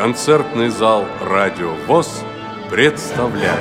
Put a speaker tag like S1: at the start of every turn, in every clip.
S1: концертный зал «Радио ВОЗ» представляет.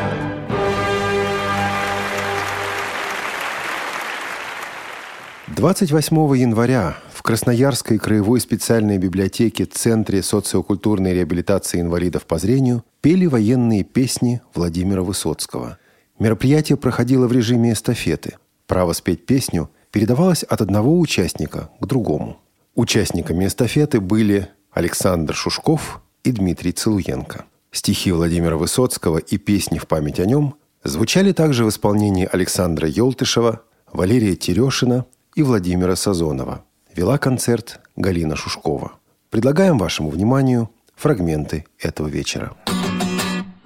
S2: Двадцать восьмого января в Красноярской краевой специальной библиотеке Центре социокультурной реабилитации инвалидов по зрению пели военные песни Владимира Высоцкого. Мероприятие проходило в режиме эстафеты. Право спеть песню передавалось от одного участника к другому. Участниками эстафеты были Александр Шушков и Дмитрий Целуенко. Стихи Владимира Высоцкого и песни в память о нем звучали также в исполнении Александра Елтышева, Валерия Терешина и Владимира Сазонова – вела концерт Галина Шушкова. Предлагаем вашему вниманию фрагменты этого вечера.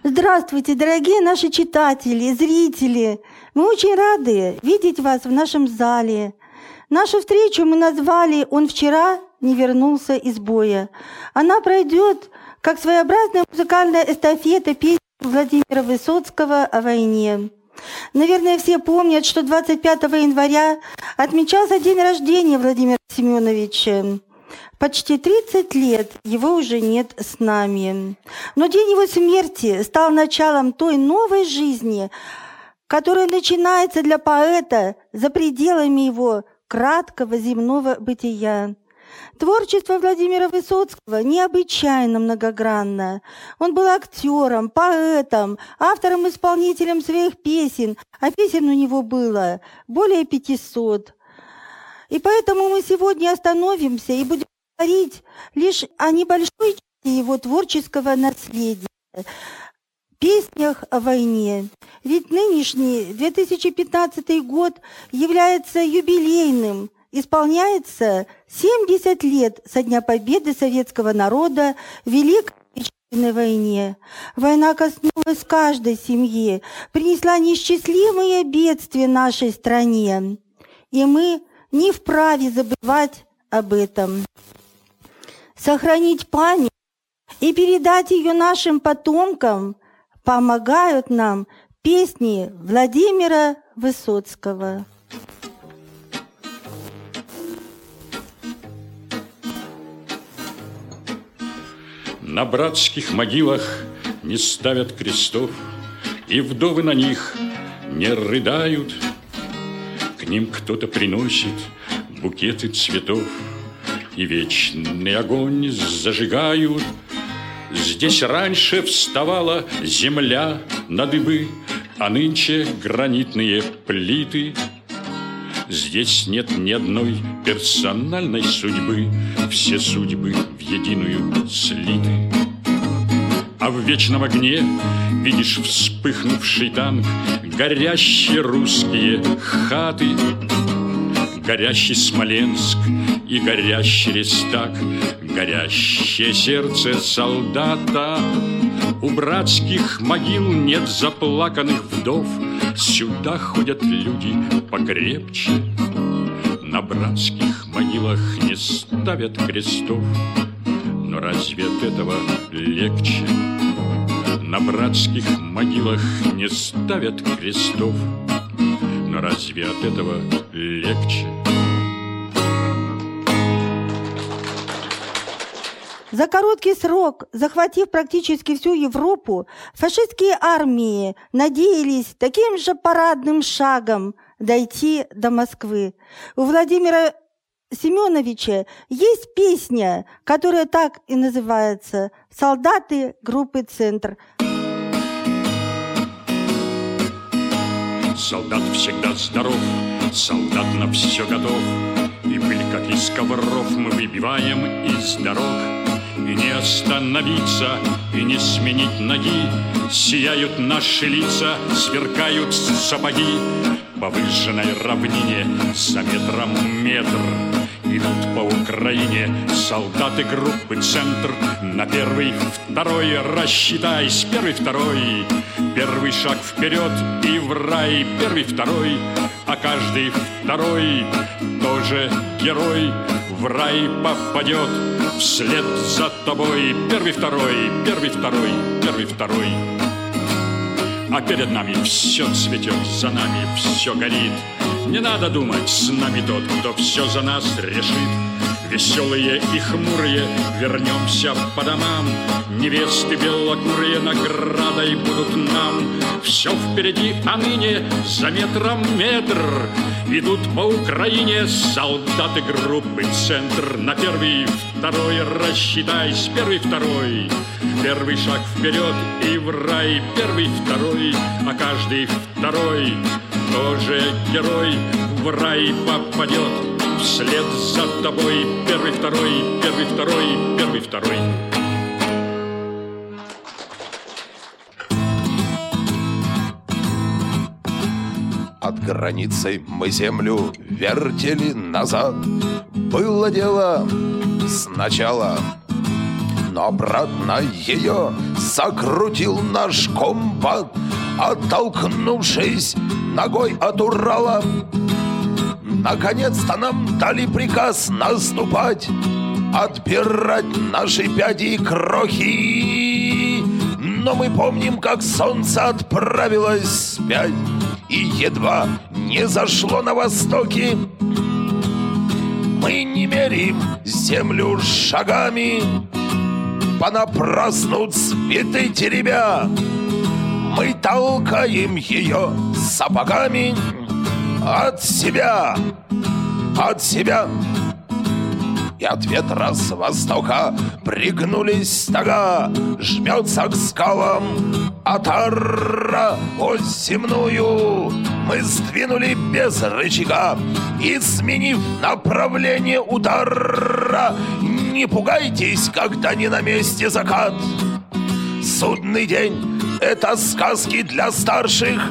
S3: Здравствуйте, дорогие наши читатели, зрители. Мы очень рады видеть вас в нашем зале. Нашу встречу мы назвали «Он вчера не вернулся из боя». Она пройдет как своеобразная музыкальная эстафета песни Владимира Высоцкого о войне. Наверное, все помнят, что 25 января отмечался день рождения Владимира Семеновича. Почти 30 лет его уже нет с нами. Но день его смерти стал началом той новой жизни, которая начинается для поэта за пределами его краткого земного бытия. Творчество Владимира Высоцкого необычайно многогранно. Он был актером, поэтом, автором-исполнителем своих песен, а песен у него было более 500. И поэтому мы сегодня остановимся и будем говорить лишь о небольшой части его творческого наследия песнях о войне. Ведь нынешний 2015 год является юбилейным – исполняется 70 лет со дня победы советского народа в Великой Отечественной войне. Война коснулась каждой семьи, принесла неисчислимые бедствия нашей стране. И мы не вправе забывать об этом. Сохранить память и передать ее нашим потомкам помогают нам песни Владимира Высоцкого.
S4: На братских могилах не ставят крестов, И вдовы на них не рыдают. К ним кто-то приносит букеты цветов, И вечный огонь зажигают. Здесь раньше вставала земля на дыбы, А нынче гранитные плиты — Здесь нет ни одной персональной судьбы, Все судьбы в единую слиты. А в вечном огне видишь вспыхнувший танк, Горящие русские хаты, Горящий Смоленск и горящий Рестак, Горящее сердце солдата. У братских могил нет заплаканных вдов, Сюда ходят люди покрепче. На братских могилах не ставят крестов, Но разве от этого легче? На братских могилах не ставят крестов, Но разве от этого легче?
S3: За короткий срок, захватив практически всю Европу, фашистские армии надеялись таким же парадным шагом дойти до Москвы. У Владимира Семеновича есть песня, которая так и называется «Солдаты группы «Центр».
S4: Солдат всегда здоров, солдат на все готов, И пыль, как из ковров, мы выбиваем из дорог. И не остановиться, и не сменить ноги. Сияют наши лица, сверкают сапоги. По выжженной равнине за метром метр Идут по Украине солдаты группы «Центр» На первый, второй рассчитайся, первый, второй. Первый шаг вперед и в рай, первый, второй. А каждый второй тоже герой. В рай попадет Вслед за тобой. Первый, второй, первый, второй, первый, второй. А перед нами все цветет, за нами все горит. Не надо думать, с нами тот, кто все за нас решит. Веселые и хмурые вернемся по домам. Невесты белокурые наградой будут нам. Все впереди, а ныне за метром метр Идут по Украине солдаты группы «Центр» На первый, второй рассчитай, с первый, второй. Первый шаг вперед и в рай, первый, второй А каждый второй тоже герой. В рай попадет вслед за тобой Первый, второй, первый, второй, первый, второй
S5: От границы мы землю вертели назад Было дело сначала но обратно ее закрутил наш комбат, оттолкнувшись ногой от Урала. Наконец-то нам дали приказ наступать, Отбирать наши пяди и крохи. Но мы помним, как солнце отправилось спять И едва не зашло на востоке. Мы не мерим землю шагами, Понапрасну цветы теребя. Мы толкаем ее сапогами, от себя, от себя. И от ветра с востока пригнулись стога, Жмется к скалам Атара ось земную. Мы сдвинули без рычага И, сменив направление удара, Не пугайтесь, когда не на месте закат. Судный день — это сказки для старших,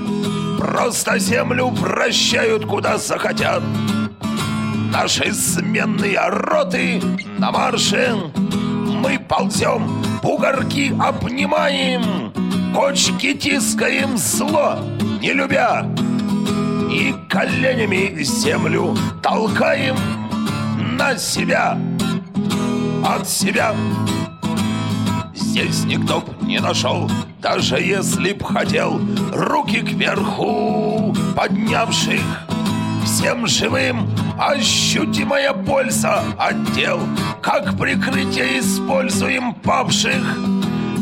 S5: Просто землю прощают, куда захотят. Наши сменные роты на марше. Мы ползем, бугорки обнимаем, Кочки тискаем зло, не любя. И коленями землю толкаем на себя, от себя. Здесь никто б не нашел, даже если б хотел, руки кверху поднявших. Всем живым ощутимая польза отдел, как прикрытие используем павших.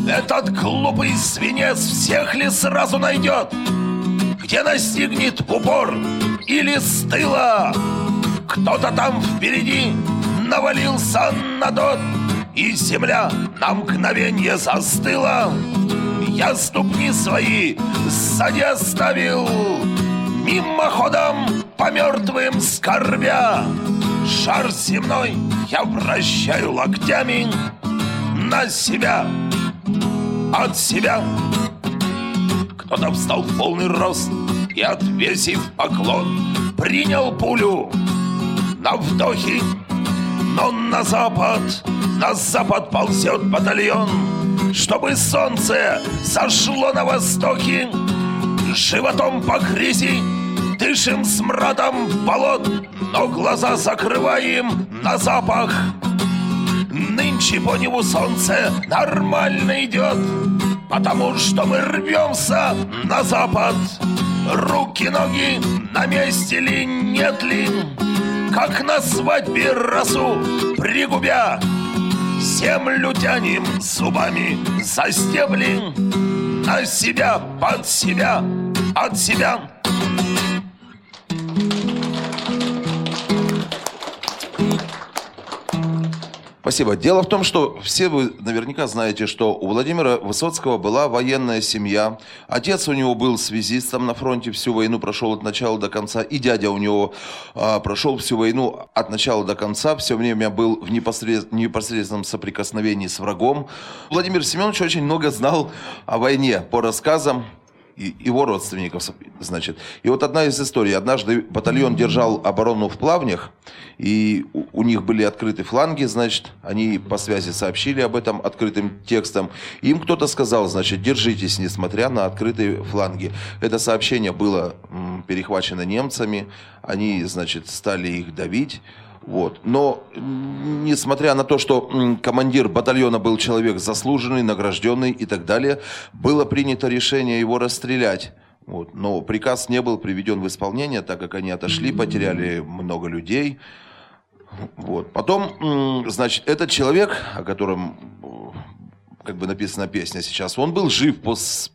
S5: Этот глупый свинец всех ли сразу найдет, где настигнет упор или с? Кто-то там впереди навалился на тот, и земля на мгновенье застыла. Я ступни свои сзади оставил, мимоходом по мертвым скорбя. Шар земной я вращаю локтями на себя, от себя. Кто-то встал в полный рост и, отвесив поклон, принял пулю на вдохе, но на запад на запад ползет батальон, Чтобы солнце сошло на востоке, Животом по грязи дышим смрадом болот, Но глаза закрываем на запах. Нынче по небу солнце нормально идет, Потому что мы рвемся на запад. Руки-ноги на месте ли, нет ли? Как на свадьбе росу пригубя, Землю тянем зубами за стебли На себя, под себя, от себя
S6: Спасибо. Дело в том, что все вы наверняка знаете, что у Владимира Высоцкого была военная семья. Отец у него был связистом на фронте, всю войну прошел от начала до конца. И дядя у него а, прошел всю войну от начала до конца. Все время был в непосред... непосредственном соприкосновении с врагом. Владимир Семенович очень много знал о войне по рассказам его родственников, значит. И вот одна из историй. Однажды батальон держал оборону в Плавнях, и у них были открыты фланги, значит, они по связи сообщили об этом открытым текстом. Им кто-то сказал, значит, держитесь, несмотря на открытые фланги. Это сообщение было перехвачено немцами, они, значит, стали их давить. Вот. Но, несмотря на то, что командир батальона был человек заслуженный, награжденный и так далее, было принято решение его расстрелять. Вот. Но приказ не был приведен в исполнение, так как они отошли, потеряли много людей.
S5: Вот. Потом, значит, этот человек, о котором как бы написана песня сейчас, он был жив пос-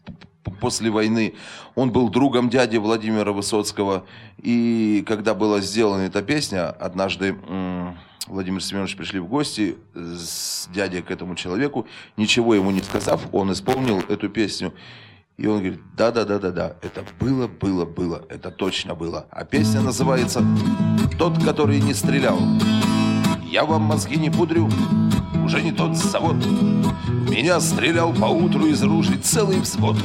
S5: после войны. Он был другом дяди Владимира Высоцкого. И когда была сделана эта песня, однажды Владимир Семенович пришли в гости с дядей к этому человеку, ничего ему не сказав, он исполнил эту песню. И он говорит, да-да-да-да-да, это было, было, было, это точно было. А песня называется «Тот, который не стрелял». Я вам мозги не пудрю, уже не тот завод. Меня стрелял поутру из ружей целый взвод.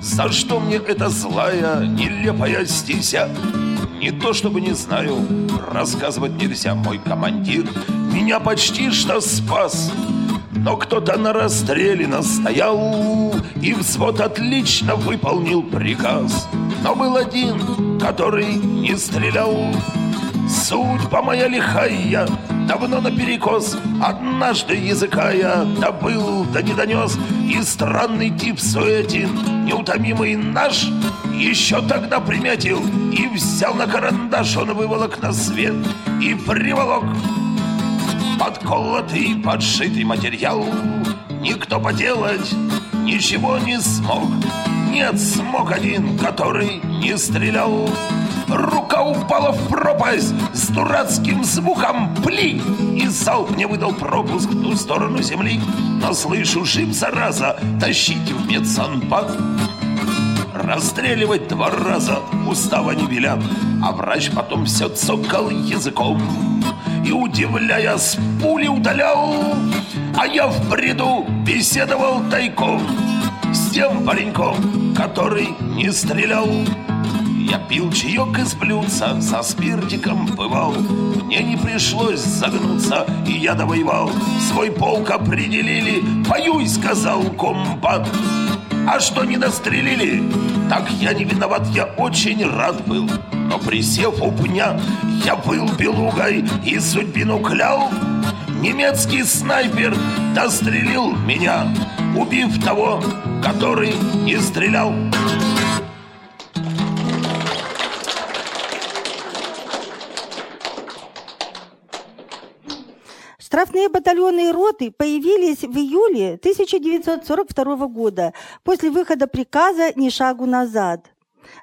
S5: За что мне эта злая, нелепая стися? Не то чтобы не знаю, рассказывать нельзя. Мой командир меня почти что спас. Но кто-то на расстреле настоял, и взвод отлично выполнил приказ. Но был один, который не стрелял. Судьба моя лихая, давно наперекос. Однажды языка я добыл, да не донес. И странный тип Суэтин, неутомимый наш Еще тогда приметил. И взял на карандаш Он выволок на свет и приволок. Подколотый, подшитый материал. Никто поделать ничего не смог. Нет, смог один, который не стрелял Рука упала в пропасть с дурацким звуком. Пли И залп мне выдал пропуск в ту сторону земли. Но слышу, жив зараза, тащите в медсанбат. Расстреливать два раза устава не велят А врач потом все цокал языком. И, удивляя, с пули удалял А я в бреду беседовал тайком С тем пареньком, который не стрелял я пил чаек из блюдца, со спиртиком бывал. Мне не пришлось загнуться, и я довоевал. Свой полк определили, поюй, сказал комбат. А что не настрелили? Так я не виноват, я очень рад был. Но присев у пня, я был белугой и судьбину клял. Немецкий снайпер дострелил меня, убив того, который не стрелял.
S3: Штрафные батальоны и роты появились в июле 1942 года после выхода приказа «Ни шагу назад».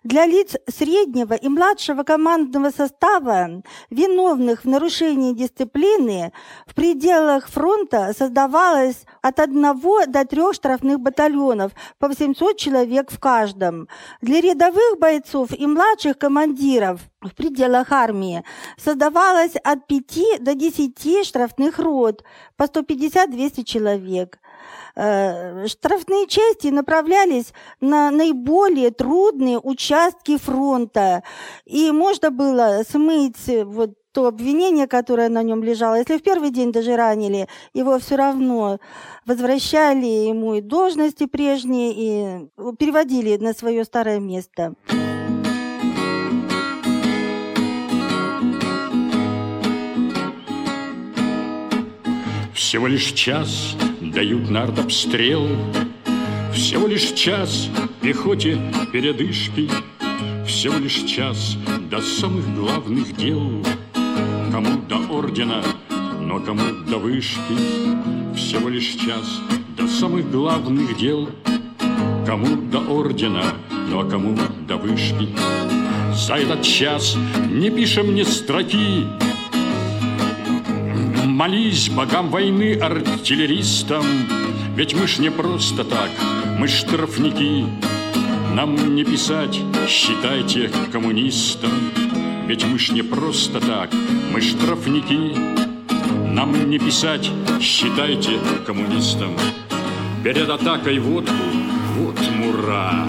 S3: Для лиц среднего и младшего командного состава, виновных в нарушении дисциплины, в пределах фронта создавалось от одного до трех штрафных батальонов по 800 человек в каждом. Для рядовых бойцов и младших командиров в пределах армии создавалось от 5 до 10 штрафных рот по 150-200 человек. Э, Штрафные части направлялись на наиболее трудные участки фронта, и можно было смыть вот то обвинение, которое на нем лежало. Если в первый день даже ранили, его все равно возвращали ему и должности прежние, и переводили на свое старое место.
S4: Всего лишь час дают на артобстрел, Всего лишь час пехоте передышки, Всего лишь час до самых главных дел. Кому до ордена, но кому до вышки, Всего лишь час до самых главных дел. Кому до ордена, а кому до вышки. За этот час не пишем ни строки, Молись богам войны артиллеристам, Ведь мы ж не просто так, мы ж штрафники. Нам не писать, считайте коммунистам, Ведь мы ж не просто так, мы штрафники. Нам не писать, считайте коммунистам. Перед атакой водку, вот мура.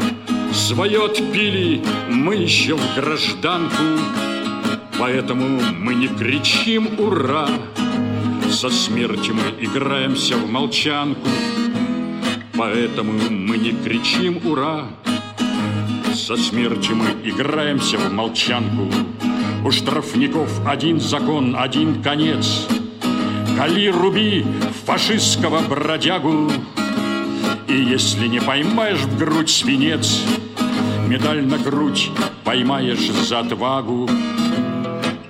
S4: Свое отпили мы еще в гражданку, Поэтому мы не кричим «Ура!» Со смертью мы играемся в молчанку, Поэтому мы не кричим «Ура!» Со смертью мы играемся в молчанку. У штрафников один закон, один конец. Кали руби фашистского бродягу, И если не поймаешь в грудь свинец, Медаль на грудь поймаешь за отвагу.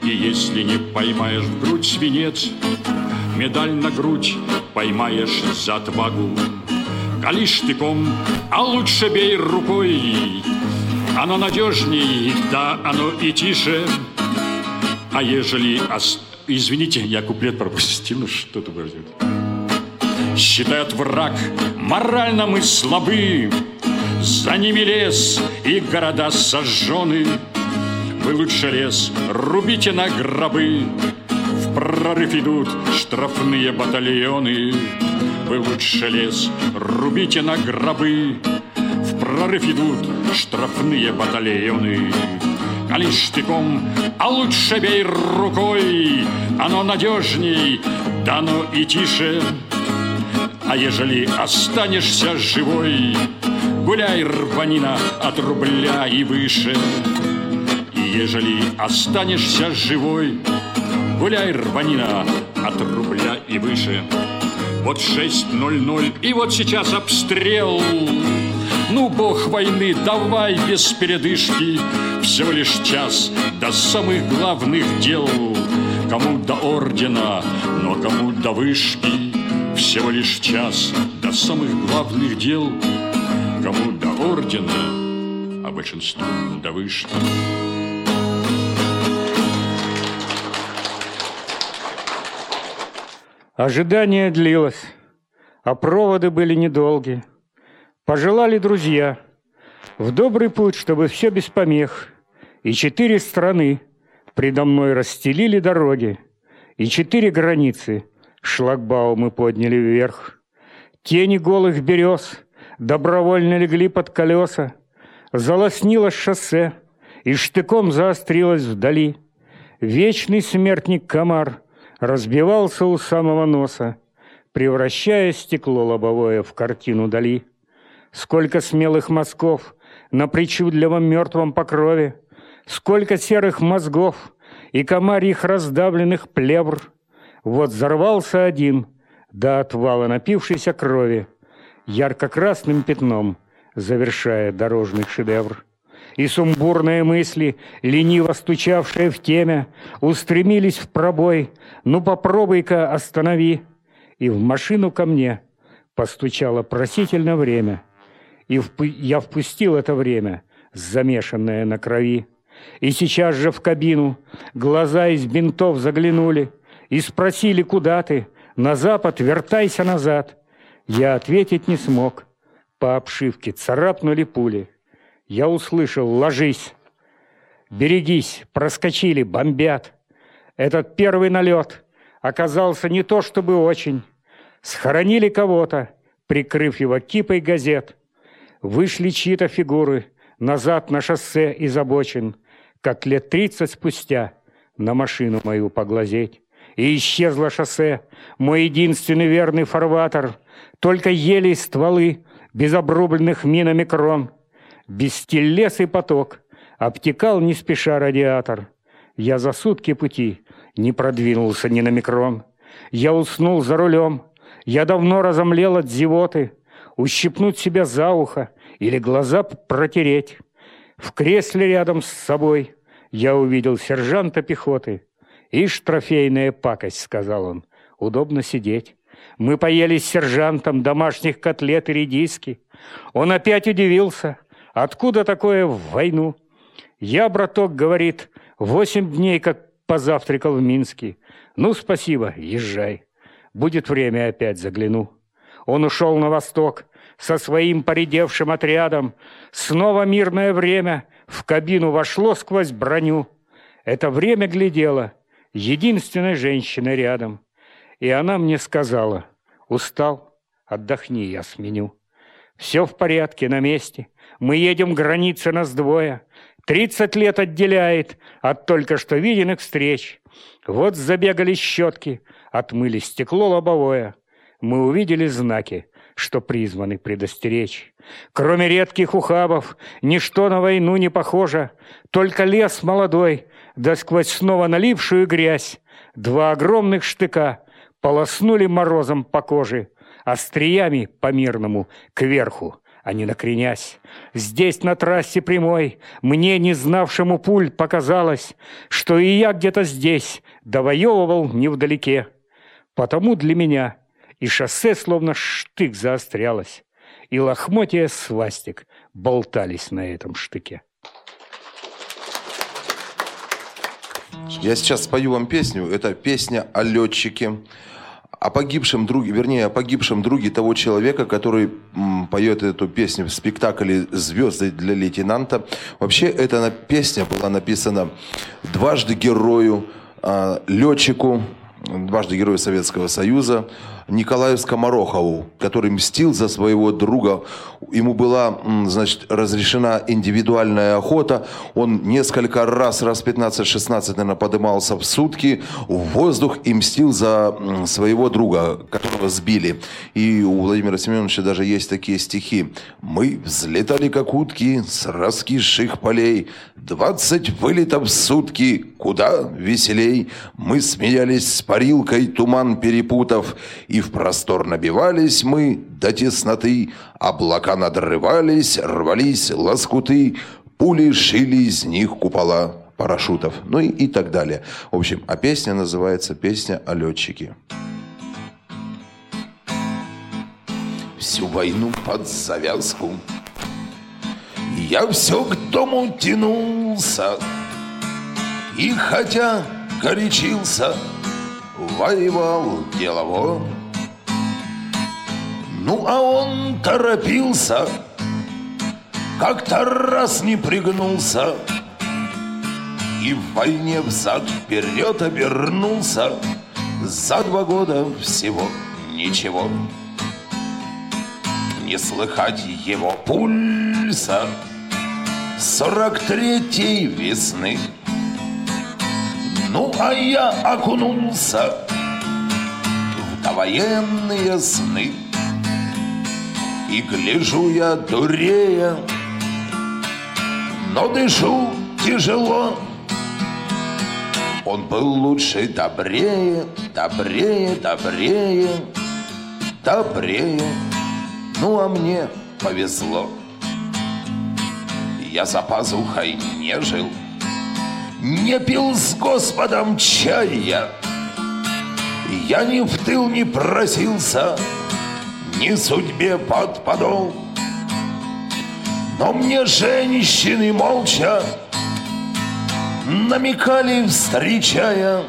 S4: И если не поймаешь в грудь свинец, Медаль на грудь поймаешь за отвагу. Кали штыком, а лучше бей рукой, Оно надежней, да, оно и тише. А ежели... Ос... Извините, я куплет пропустил, ну что ты будет? Считает враг, морально мы слабы, За ними лес и города сожжены. Вы лучше лес рубите на гробы, В прорыв идут штрафные батальоны. Вы лучше лес рубите на гробы, В прорыв идут штрафные батальоны. Коли штыком, а лучше бей рукой, Оно надежней, да но и тише. А ежели останешься живой, Гуляй, рванина, от рубля и выше. И ежели останешься живой, Гуляй, рванина, от рубля и выше. Вот 6.00, и вот сейчас обстрел. Ну, бог войны, давай без передышки, Всего лишь час до самых главных дел. Кому до ордена, но кому до вышки, Всего лишь час до самых главных дел. Кому до ордена, а большинству до вышки.
S7: Ожидание длилось, а проводы были недолги. Пожелали друзья в добрый путь, чтобы все без помех. И четыре страны предо мной расстелили дороги, и четыре границы шлагбаумы подняли вверх. Тени голых берез добровольно легли под колеса, залоснилось шоссе, и штыком заострилось вдали. Вечный смертник комар разбивался у самого носа, превращая стекло лобовое в картину дали. Сколько смелых мазков на причудливом мертвом покрове, сколько серых мозгов и комарьих раздавленных плевр. Вот взорвался один, до отвала напившейся крови, ярко-красным пятном, завершая дорожный шедевр и сумбурные мысли, лениво стучавшие в темя, устремились в пробой. Ну попробуй-ка останови. И в машину ко мне постучало просительно время. И вп... я впустил это время, замешанное на крови. И сейчас же в кабину глаза из бинтов заглянули и спросили, куда ты? На запад, вертайся назад. Я ответить не смог. По обшивке царапнули пули. Я услышал «Ложись!» «Берегись! Проскочили! Бомбят!» Этот первый налет оказался не то чтобы очень. Схоронили кого-то, прикрыв его кипой газет. Вышли чьи-то фигуры назад на шоссе из обочин, как лет тридцать спустя на машину мою поглазеть. И исчезло шоссе, мой единственный верный фарватер, только ели стволы без обрубленных минами крон — Бестелесый поток обтекал не спеша радиатор. Я за сутки пути не продвинулся ни на микрон. Я уснул за рулем. Я давно разомлел от зевоты. Ущипнуть себя за ухо или глаза протереть. В кресле рядом с собой я увидел сержанта пехоты. «Ишь, трофейная пакость», — сказал он, — «удобно сидеть». Мы поели с сержантом домашних котлет и редиски. Он опять удивился — Откуда такое в войну? Я, браток, говорит, восемь дней как позавтракал в Минске. Ну, спасибо, езжай. Будет время, опять загляну. Он ушел на восток со своим поредевшим отрядом. Снова мирное время в кабину вошло сквозь броню. Это время глядело единственной женщиной рядом. И она мне сказала, устал, отдохни, я сменю. Все в порядке, на месте. Мы едем, граница нас двое. Тридцать лет отделяет от только что виденных встреч. Вот забегали щетки, отмыли стекло лобовое. Мы увидели знаки, что призваны предостеречь. Кроме редких ухабов, ничто на войну не похоже, только лес молодой, да сквозь снова налившую грязь. Два огромных штыка полоснули морозом по коже, остриями по мирному кверху а не накренясь. Здесь, на трассе прямой, мне, не знавшему пуль, показалось, что и я где-то здесь довоевывал невдалеке. Потому для меня и шоссе словно штык заострялось, и лохмотья свастик болтались на этом штыке.
S5: Я сейчас спою вам песню. Это песня о летчике, о погибшем друге, вернее, о погибшем друге того человека, который поет эту песню в спектакле «Звезды для лейтенанта». Вообще, эта песня была написана дважды герою, э, летчику, дважды герою Советского Союза, Николаю Скоморохову, который мстил за своего друга. Ему была, значит, разрешена индивидуальная охота. Он несколько раз, раз 15-16, наверное, подымался в сутки в воздух и мстил за своего друга, которого сбили. И у Владимира Семеновича даже есть такие стихи. «Мы взлетали, как утки, с раскисших полей. Двадцать вылетов в сутки, куда веселей. Мы смеялись с парилкой, туман перепутав, и в простор набивались мы до тесноты, облака надрывались, рвались лоскуты, пули шили из них купола парашютов, ну и, и так далее. В общем, а песня называется «Песня о летчике». Всю войну под завязку Я все к дому тянулся И хотя горячился Воевал делово ну, а он торопился, как-то раз не пригнулся И в войне взад-вперед обернулся. За два года всего ничего. Не слыхать его пульса. Сорок третьей весны. Ну, а я окунулся В довоенные сны и гляжу я дурея, но дышу тяжело. Он был лучше, добрее, добрее, добрее, добрее. Ну, а мне повезло. Я за пазухой не жил, не пил с Господом чая. Я ни в тыл не просился, ни судьбе под подол. Но мне женщины молча намекали, встречая,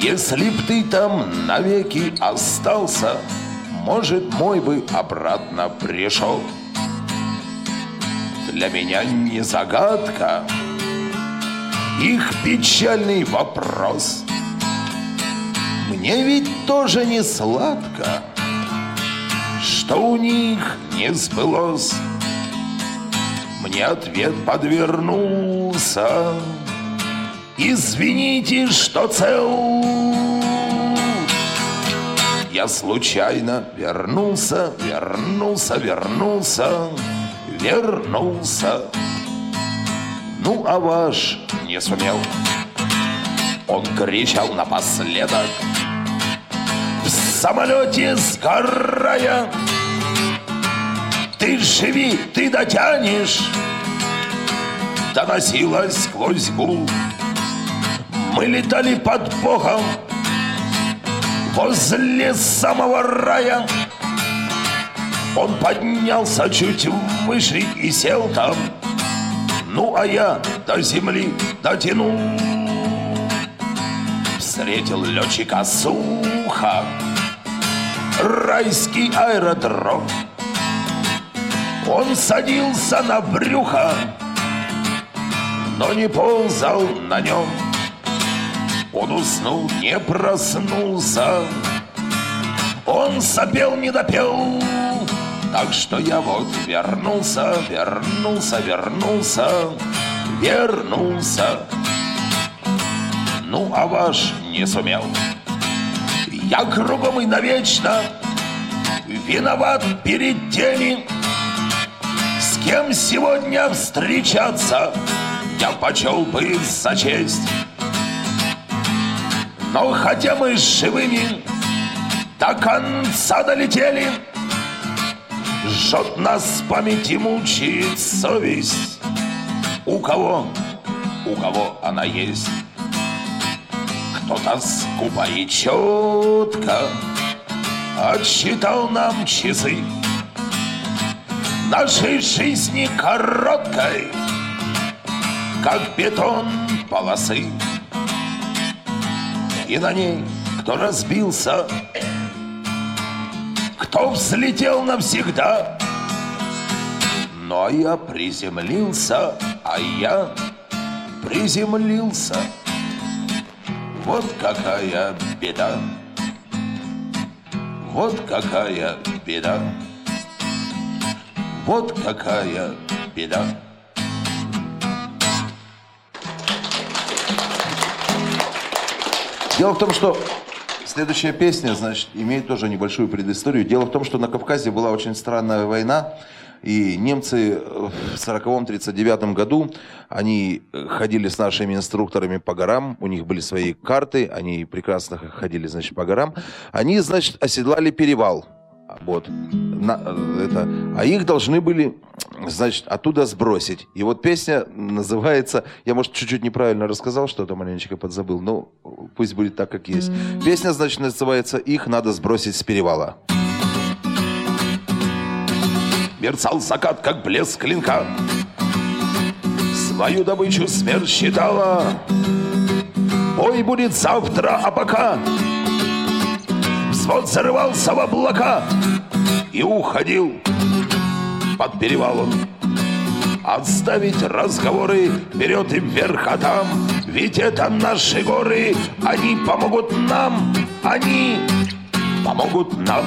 S5: Если б ты там навеки остался, может, мой бы обратно пришел. Для меня не загадка их печальный вопрос. Мне ведь тоже не сладко, что у них не сбылось. Мне ответ подвернулся. Извините, что цел. Я случайно вернулся, вернулся, вернулся, вернулся. Ну, а ваш не сумел. Он кричал напоследок, самолете сгорая. Ты живи, ты дотянешь, доносилась сквозь гул. Мы летали под Богом возле самого рая. Он поднялся чуть выше и сел там. Ну, а я до земли дотянул. Встретил летчика сухо Райский аэродром. Он садился на брюхо Но не ползал на нем. Он уснул, не проснулся. Он сопел, не допел. Так что я вот вернулся, вернулся, вернулся Вернулся. Ну а ваш не сумел. Я кругом и навечно виноват перед теми, с кем сегодня встречаться я почел бы за честь. Но хотя мы живыми до конца долетели, Жжет нас память и мучает совесть. У кого, у кого она есть? Кто-то скупо и четко Отсчитал нам часы. Нашей жизни короткой Как бетон полосы. И на ней кто разбился Кто взлетел навсегда. Но я приземлился, а я приземлился вот какая беда, вот какая беда, вот какая беда.
S6: Дело в том, что следующая песня, значит, имеет тоже небольшую предысторию. Дело в том, что на Кавказе была очень странная война, и немцы в 40-39 году, они ходили с нашими инструкторами по горам, у них были свои карты, они прекрасно ходили, значит, по горам. Они, значит, оседлали перевал. Вот. На, это, а их должны были, значит, оттуда сбросить. И вот песня называется, я, может, чуть-чуть неправильно рассказал что-то, маленечко подзабыл, но пусть будет так, как есть. Песня, значит, называется «Их надо сбросить с перевала».
S5: Мерцал закат, как блеск клинка. Свою добычу смерть считала. Ой, будет завтра, а пока Взвод зарывался в облака И уходил под перевалом. Отставить разговоры вперед и вверх, а там Ведь это наши горы, они помогут нам Они помогут нам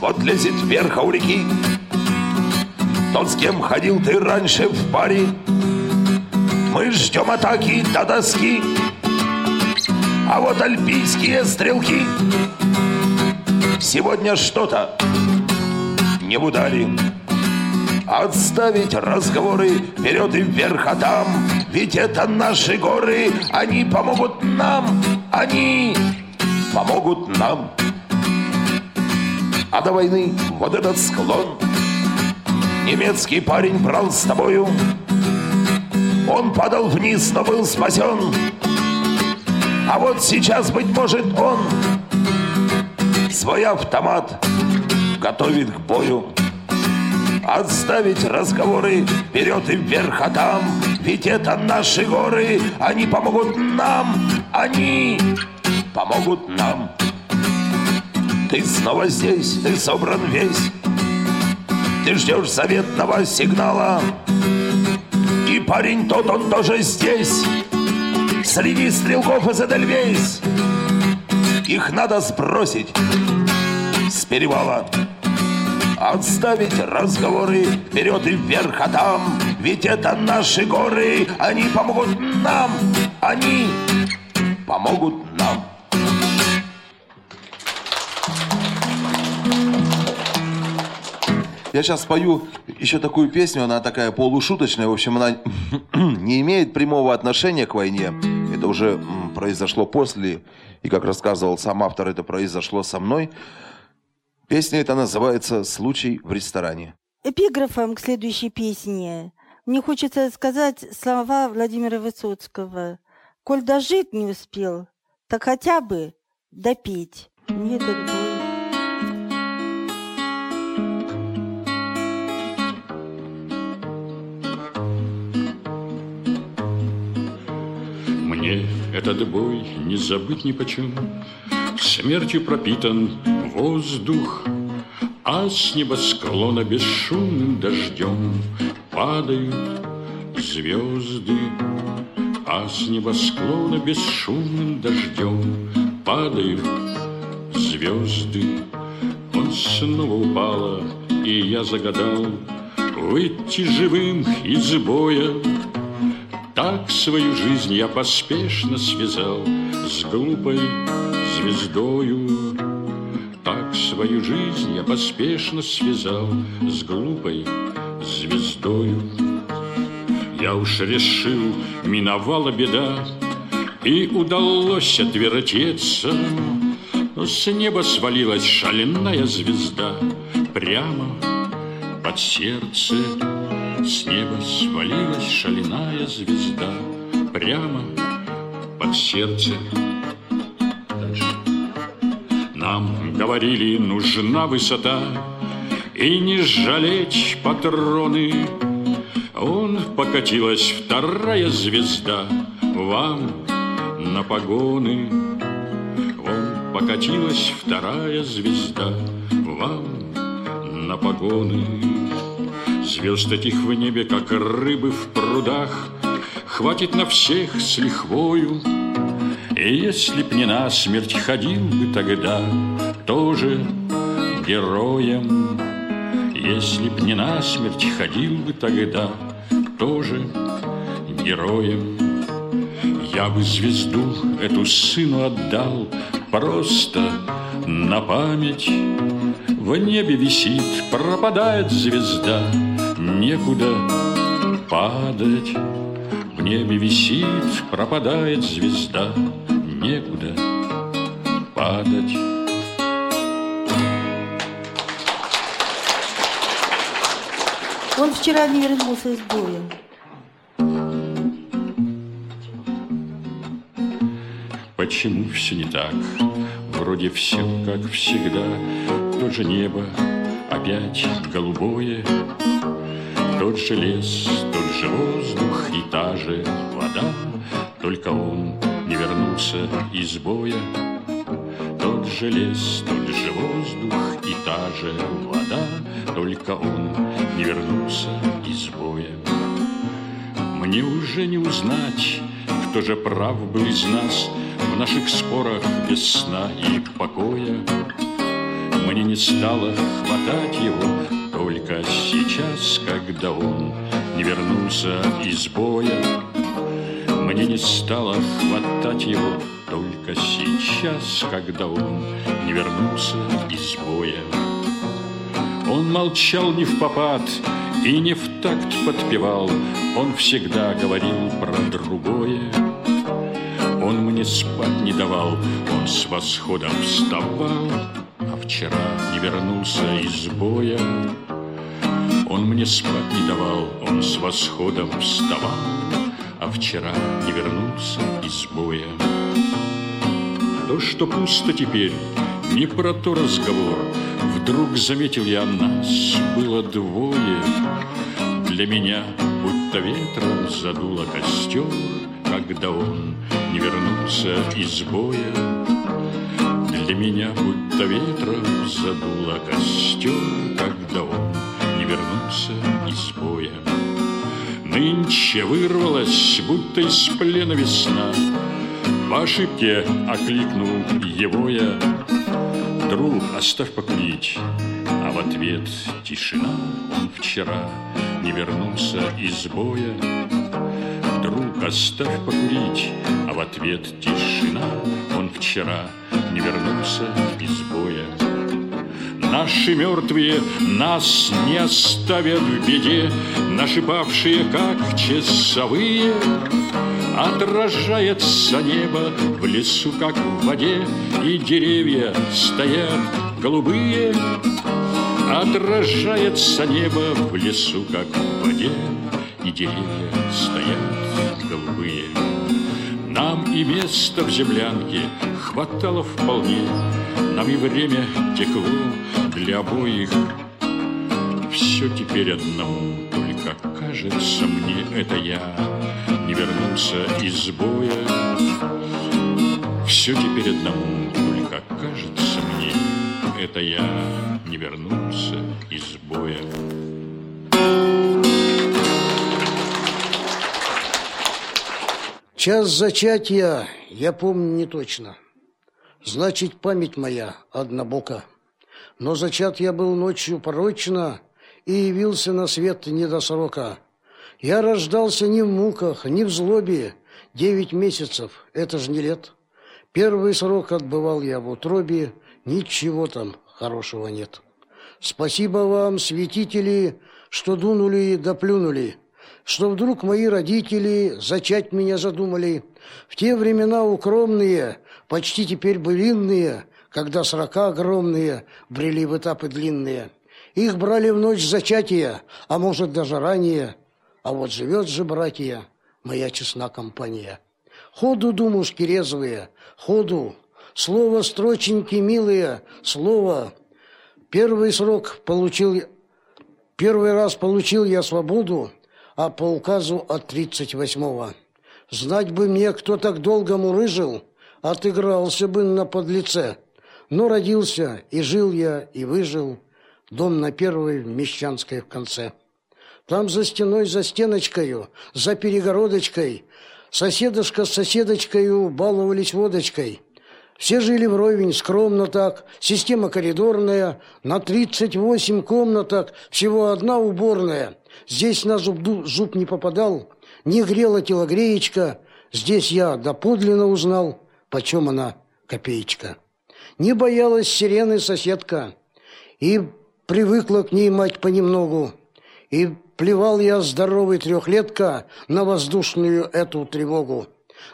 S5: вот лезет вверх, а у реки. Тот, с кем ходил ты раньше в паре Мы ждем атаки до доски. А вот альпийские стрелки Сегодня что-то не удали Отставить разговоры вперед и вверх, а там Ведь это наши горы, они помогут нам Они помогут нам а до войны вот этот склон. Немецкий парень брал с тобою. Он падал вниз, но был спасен. А вот сейчас, быть может, он Свой автомат готовит к бою. Отставить разговоры вперед и вверх, а там. Ведь это наши горы, они помогут нам. Они помогут нам ты снова здесь, ты собран весь. Ты ждешь заветного сигнала. И парень тот, он тоже здесь. Среди стрелков из Эдельвейс. Их надо сбросить с перевала. Отставить разговоры вперед и вверх, а там. Ведь это наши горы, они помогут нам. Они помогут
S6: Я сейчас спою еще такую песню, она такая полушуточная, в общем, она не имеет прямого отношения к войне. Это уже произошло после, и как рассказывал сам автор, это произошло со мной. Песня эта называется «Случай в ресторане».
S3: Эпиграфом к следующей песне мне хочется сказать слова Владимира Высоцкого. «Коль дожить не успел, так хотя бы допеть». Мне этот бой
S4: этот бой не забыть ни почем. Смертью пропитан воздух, А с небосклона бесшумным дождем Падают звезды, А с небосклона бесшумным дождем Падают звезды. Он снова упала, и я загадал Выйти живым из боя так свою жизнь я поспешно связал С глупой звездою. Так свою жизнь я поспешно связал С глупой звездою. Я уж решил, миновала беда, И удалось отвертеться С неба свалилась шаленая звезда Прямо под сердце С неба свалилась шаленая звезда Прямо под сердце Дальше. Нам говорили, нужна высота И не жалеть патроны Он покатилась вторая звезда Вам на погоны покатилась вторая звезда вам на погоны. Звезд этих в небе, как рыбы в прудах, Хватит на всех с лихвою. И если б не насмерть ходил бы тогда Тоже героем. Если б не насмерть ходил бы тогда Тоже героем. Я бы звезду эту сыну отдал просто на память В небе висит, пропадает звезда Некуда падать. В небе висит, пропадает звезда. Некуда падать.
S3: Он вчера не вернулся из боя.
S4: Почему все не так? Вроде все, как всегда. Тот же небо, опять голубое Тот же лес, тот же воздух и та же вода. Только он не вернулся из боя. Тот же лес, тот же воздух и та же вода. Только он не вернулся из боя. Мне уже не узнать, кто же прав был из нас – в наших спорах без сна и покоя. Мне не стало хватать его Только сейчас, когда он не вернулся из боя. Мне не стало хватать его Только сейчас, когда он не вернулся из боя. Он молчал не в попад и не в такт подпевал. Он всегда говорил про другое. Он мне спать не давал, он с восходом вставал, А вчера не вернулся из боя. Он мне спать не давал, он с восходом вставал, А вчера не вернулся из боя. То, что пусто теперь, не про то разговор. Вдруг заметил я нас, было двое. Для меня будто ветром задуло костер, Когда он не вернулся из боя. Для меня будто ветром задуло костер, когда он не вернулся из боя. Нынче вырвалась, будто из плена весна, По ошибке окликнул его я. Друг, оставь покурить, а в ответ тишина. Он вчера не вернулся из боя. Друг, оставь покурить, а в ответ тишина. Он вчера не вернулся из боя. Наши мертвые нас не оставят в беде, Наши павшие, как часовые, Отражается небо в лесу, как в воде, И деревья стоят голубые. Отражается небо в лесу, как в воде, И деревья стоят. Нам и места в землянке хватало вполне, Нам и время текло для обоих. Все теперь одному, только кажется мне, это я не вернулся из боя. Все теперь одному, только кажется мне, это я не вернулся из боя.
S8: Час зачатия я помню не точно. Значит, память моя однобока. Но зачат я был ночью порочно и явился на свет не до срока. Я рождался не в муках, не в злобе. Девять месяцев – это ж не лет. Первый срок отбывал я в утробе, ничего там хорошего нет. Спасибо вам, святители, что дунули да плюнули, что вдруг мои родители зачать меня задумали. В те времена укромные, почти теперь былинные, когда срока огромные брели в этапы длинные. Их брали в ночь зачатия, а может даже ранее. А вот живет же, братья, моя честна компания. Ходу, думушки резвые, ходу, слово строченьки милые, слово. Первый срок получил, первый раз получил я свободу, а по указу от тридцать восьмого. Знать бы мне, кто так долго мурыжил, отыгрался бы на подлеце. Но родился, и жил я, и выжил, дом на первой Мещанской в конце. Там за стеной, за стеночкою, за перегородочкой, соседушка с соседочкою баловались водочкой. Все жили вровень, скромно так, система коридорная, на 38 комнаток, всего одна уборная. Здесь на зуб, зуб не попадал, не грела телогреечка, здесь я доподлинно узнал, почем она копеечка. Не боялась сирены соседка, и привыкла к ней мать понемногу, и плевал я здоровый трехлетка на воздушную эту тревогу.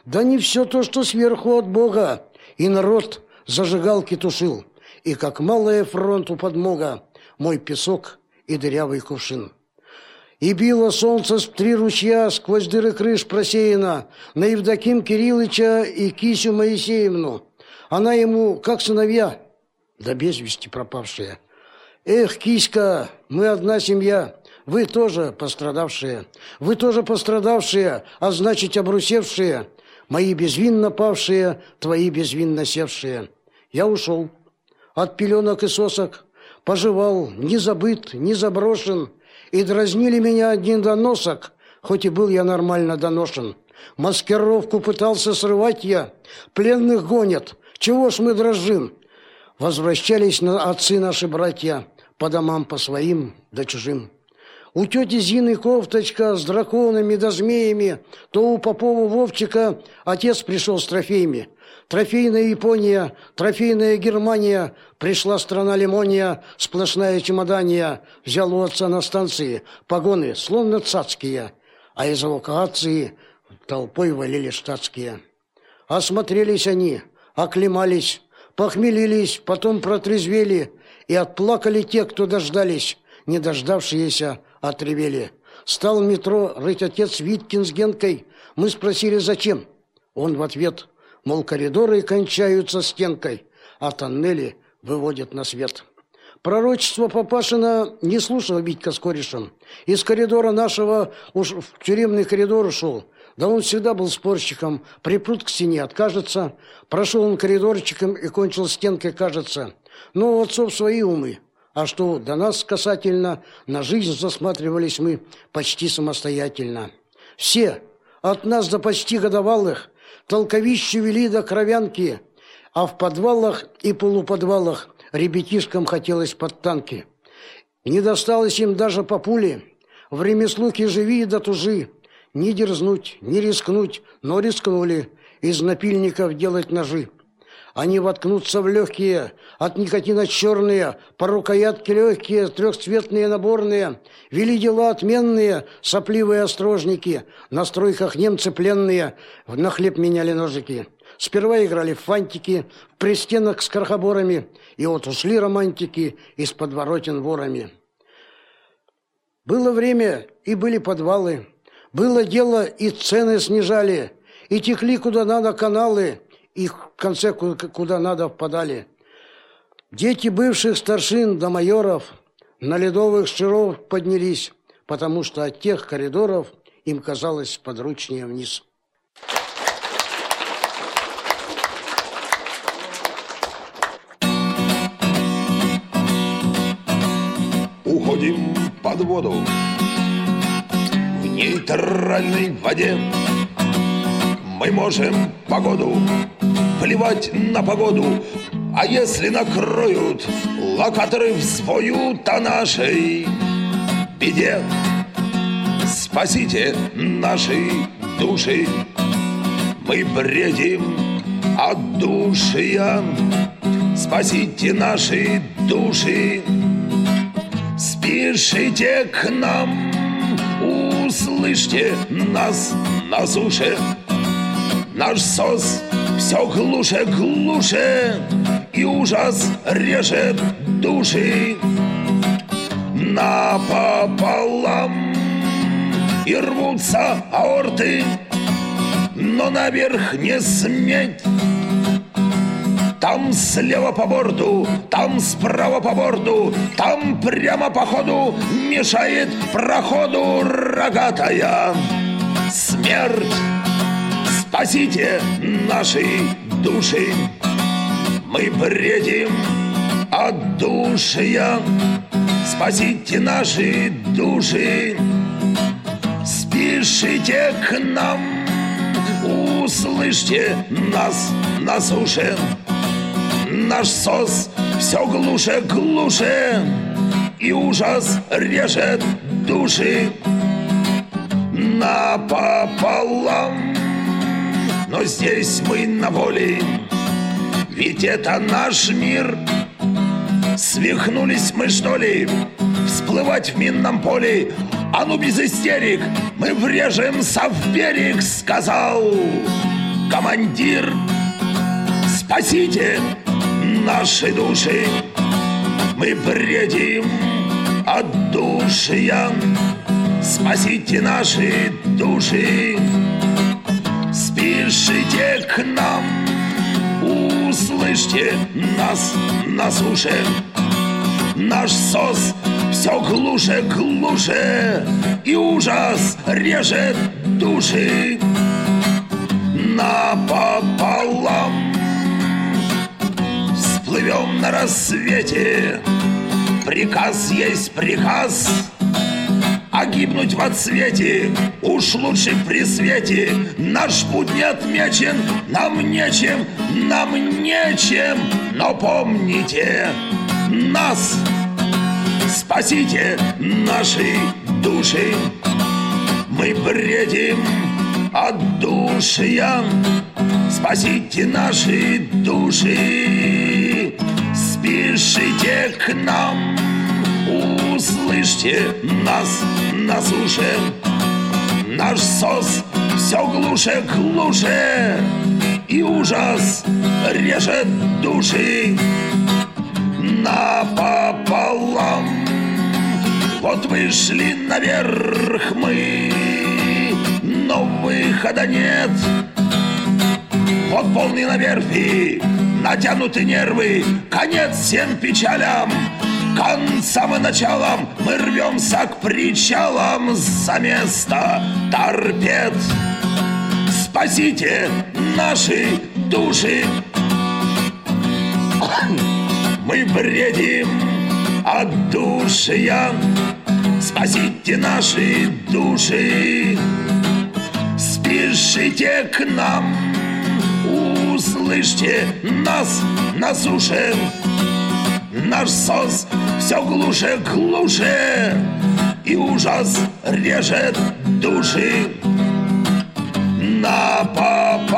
S8: Да не все то, что сверху от Бога, и народ зажигалки тушил, и как малая фронту подмога мой песок и дырявый кувшин. И било солнце с три ручья, сквозь дыры крыш просеяно, на Евдоким Кириллыча и Кисю Моисеевну. Она ему, как сыновья, да без вести пропавшие. Эх, Киська, мы одна семья, вы тоже пострадавшие. Вы тоже пострадавшие, а значит обрусевшие. Мои безвинно павшие, твои безвинно севшие. Я ушел от пеленок и сосок, поживал, не забыт, не заброшен, и дразнили меня один доносок, хоть и был я нормально доношен. Маскировку пытался срывать я, пленных гонят, чего ж мы дрожим? Возвращались на отцы наши братья по домам по своим да чужим. У тети Зины кофточка с драконами да змеями, то у Попова Вовчика отец пришел с трофеями. Трофейная Япония, трофейная Германия, пришла страна Лимония, сплошная чемодания, взял у отца на станции, погоны, словно цацкие, а из эвакуации толпой валили штатские. Осмотрелись они, оклемались, похмелились, потом протрезвели и отплакали те, кто дождались, не дождавшиеся отревели. Стал метро рыть отец Виткин с Генкой. Мы спросили, зачем? Он в ответ – Мол, коридоры кончаются стенкой, а тоннели выводят на свет. Пророчество Папашина не слушал Витька с корешем. Из коридора нашего уж в тюремный коридор ушел. Да он всегда был спорщиком. Припрут к стене, откажется. Прошел он коридорчиком и кончил стенкой, кажется. Но у отцов свои умы. А что до нас касательно, на жизнь засматривались мы почти самостоятельно. Все, от нас до почти годовалых, толковище вели до кровянки, а в подвалах и полуподвалах ребятишкам хотелось под танки. Не досталось им даже по пуле. В ремеслухе живи да тужи. Не дерзнуть, не рискнуть, но рискнули из напильников делать ножи. Они воткнутся в легкие, от никотина черные, по рукоятке легкие, трехцветные наборные. Вели дела отменные, сопливые острожники. На стройках немцы пленные, на хлеб меняли ножики. Сперва играли в фантики, в пристенах с крохоборами, и вот ушли романтики из подворотен ворами. Было время, и были подвалы. Было дело, и цены снижали, и текли куда надо каналы, их в конце куда надо впадали. Дети бывших старшин до майоров на ледовых шаров поднялись, потому что от тех коридоров им казалось подручнее вниз.
S5: Уходим под воду в нейтральной воде. Мы можем погоду плевать на погоду, а если накроют локаторы взвоют о нашей беде, спасите наши души, мы бредим от души, спасите наши души, спешите к нам, услышьте нас на суше, наш сос все глуше, глуше, и ужас режет души напополам И рвутся аорты, но наверх не сметь там слева по борду, там справа по борду, там прямо по ходу мешает проходу рогатая смерть. Спасите наши души, мы бредим от душия. Спасите наши души, спешите к нам, услышьте нас на суше. Наш сос все глуше, глуше, И ужас режет души напополам. Но здесь мы на воле, ведь это наш мир. Свихнулись мы, что ли, всплывать в минном поле? А ну без истерик, мы врежемся в берег, сказал командир. Спасите наши души Мы бредим от душия Спасите наши души Спешите к нам. Услышьте нас на суше. Наш сос все глуше, глуше И ужас режет души. Напополам плывем на рассвете. Приказ есть приказ, а гибнуть в отсвете. Уж лучше при свете. Наш путь не отмечен Нам нечем, нам нечем. Но помните нас Спасите наши души. Мы бредим от душия Спасите наши души. Спешите к нам. Услышьте нас на суше. Наш сос все глуше, глуше И ужас режет души. Напополам Вот вышли наверх мы Но выхода нет. Вот полный на верфи, натянуты нервы, конец всем печалям. Концам и началом мы рвемся к причалам за место торпед. Спасите наши души. Мы бредим от душия. Спасите наши души. Спешите к нам Услышьте нас на суше Наш сос все глуше, глуше И ужас режет души. Напополам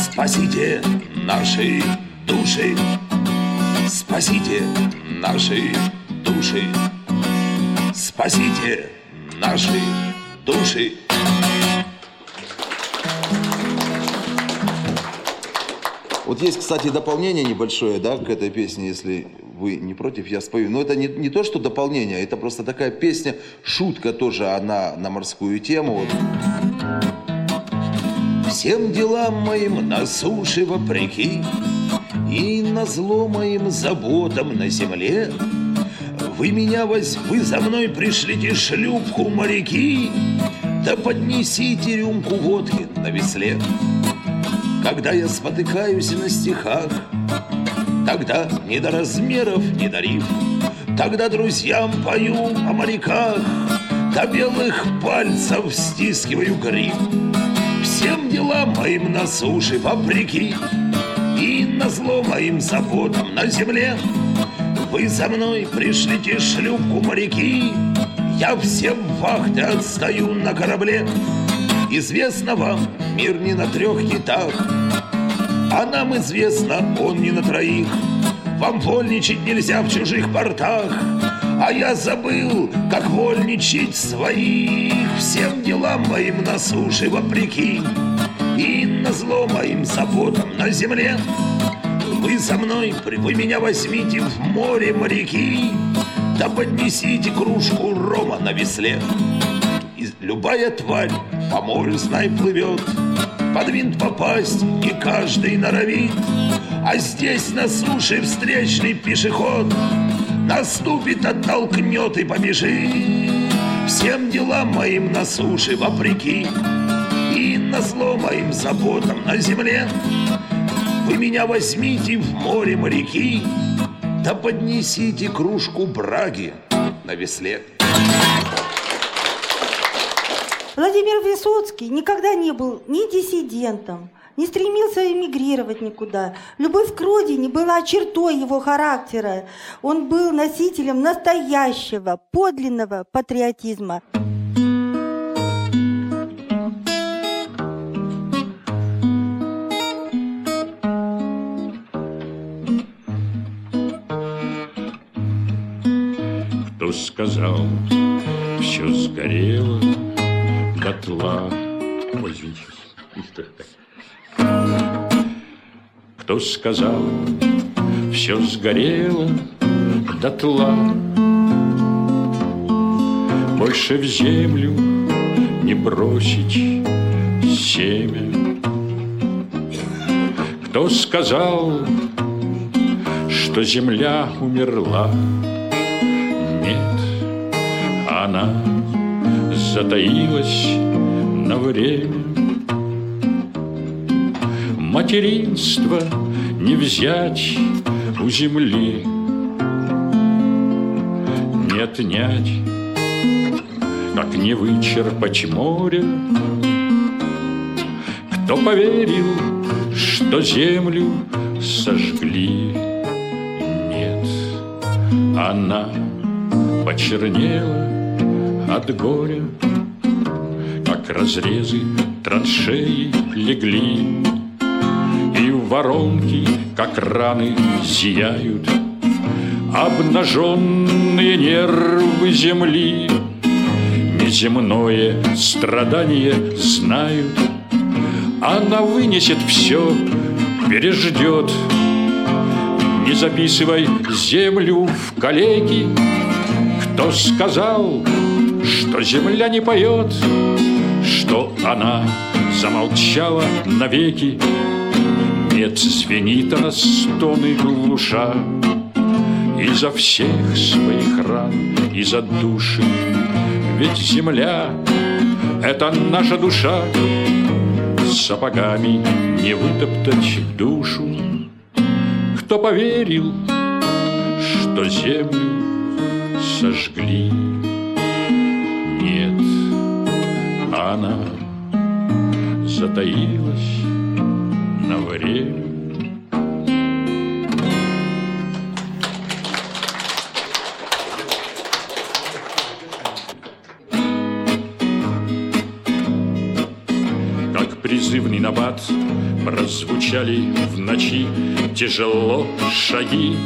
S5: Спасите наши души Спасите наши души Спасите наши души
S6: Вот есть, кстати, дополнение небольшое, да, к этой песне, если вы не против, я спою. Но это не, не то, что дополнение, это просто такая песня, шутка тоже, она на морскую тему. Вот.
S5: Всем делам моим на суше вопреки И на зло моим заботам на земле Вы меня воз... вы за мной пришлите шлюпку моряки Да поднесите рюмку водки на весле когда я спотыкаюсь на стихах, Тогда не до размеров, не до риф, Тогда друзьям пою о моряках, До белых пальцев стискиваю гриф. Всем делам моим на суше вопреки И на зло моим заботам на земле. Вы за мной пришлите шлюпку моряки Я всем вахты отстаю на корабле Известно вам, мир не на трех китах, А нам известно, он не на троих. Вам вольничать нельзя в чужих портах, А я забыл, как вольничать своих. Всем делам моим на суше вопреки, И на зло моим заботам на земле вы со мной, вы меня возьмите в море моряки, да поднесите кружку рома на весле. Любая тварь по морю, знай, плывет, под винт попасть и каждый норовит. А здесь на суше встречный пешеход Наступит, оттолкнет и побежит. Всем делам моим на суше вопреки И на зло моим заботам на земле. Вы меня возьмите в море моряки Да поднесите кружку браги на весле
S3: Владимир Высоцкий никогда не был ни диссидентом, не стремился эмигрировать никуда. Любовь к родине была чертой его характера. Он был носителем настоящего, подлинного патриотизма.
S4: Кто сказал, все сгорело дотла. Ой, извините. Кто сказал, все сгорело дотла, Больше в землю не бросить семя. Кто сказал, что земля умерла? Нет, она затаилась на время материнство не взять у земли, не отнять, как не вычерпать море. Кто поверил, что землю сожгли? Нет, она почернела от горя, как разрезы траншеи легли. Воронки, как раны, зияют Обнаженные нервы земли. Неземное страдание знают. Она вынесет все, переждет Не записывай землю в калеки. Кто сказал, что земля не поет она замолчала навеки. Нет, звенит она стоны глуша Изо всех своих ран, изо души. Ведь земля — это наша душа. Сапогами не вытоптать душу. Кто поверил, что землю сожгли? Нет, она затаилась на время. Как призывный набат прозвучали в ночи тяжело шаги.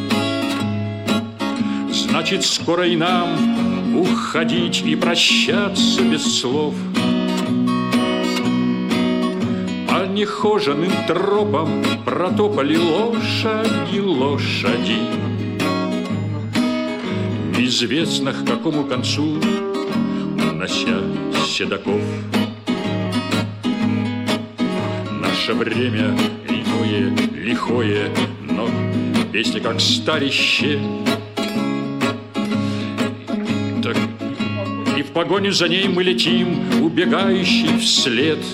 S4: Значит, скоро и нам уходить и прощаться без слов – нехоженным тропам Протопали лошади, лошади. Неизвестно к какому концу, Унося седаков. Наше время иное, лихое, Но песня как старище. Так и в погоню за ней мы летим, Убегающий вслед —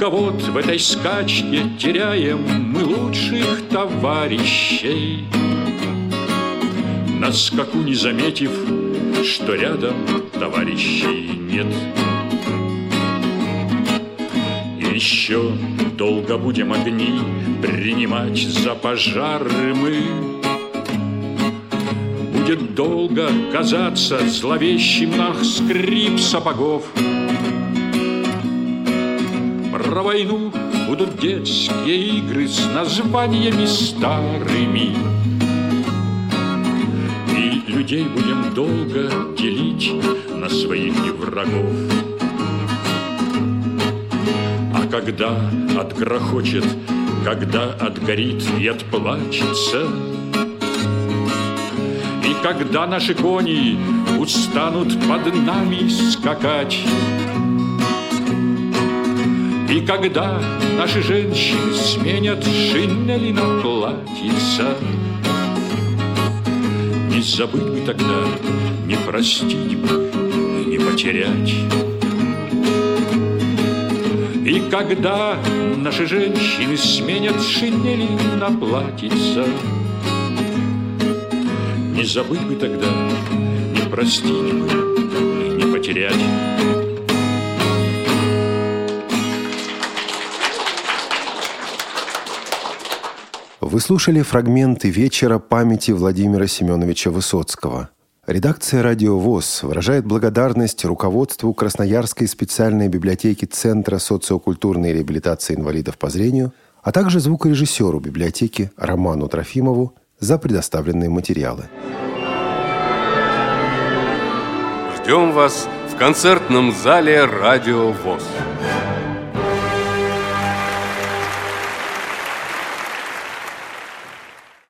S4: вот в этой скачке теряем мы лучших товарищей. На скаку не заметив, что рядом товарищей нет. И еще долго будем огни принимать за пожары мы. Будет долго казаться зловещим нах скрип сапогов — про войну будут детские игры с названиями старыми. И людей будем долго делить на своих и врагов. А когда отгрохочет когда отгорит и отплачется. И когда наши кони устанут под нами скакать, и когда наши женщины сменят шинели на платьица, Не забыть бы тогда, не простить бы и не потерять. И когда наши женщины сменят шинели на платьица, Не забыть бы тогда, не простить бы и не потерять.
S2: Вы слушали фрагменты вечера памяти Владимира Семеновича Высоцкого. Редакция «Радио ВОЗ» выражает благодарность руководству Красноярской специальной библиотеки Центра социокультурной реабилитации инвалидов по зрению, а также звукорежиссеру библиотеки Роману Трофимову за предоставленные материалы.
S1: Ждем вас в концертном зале «Радио ВОЗ».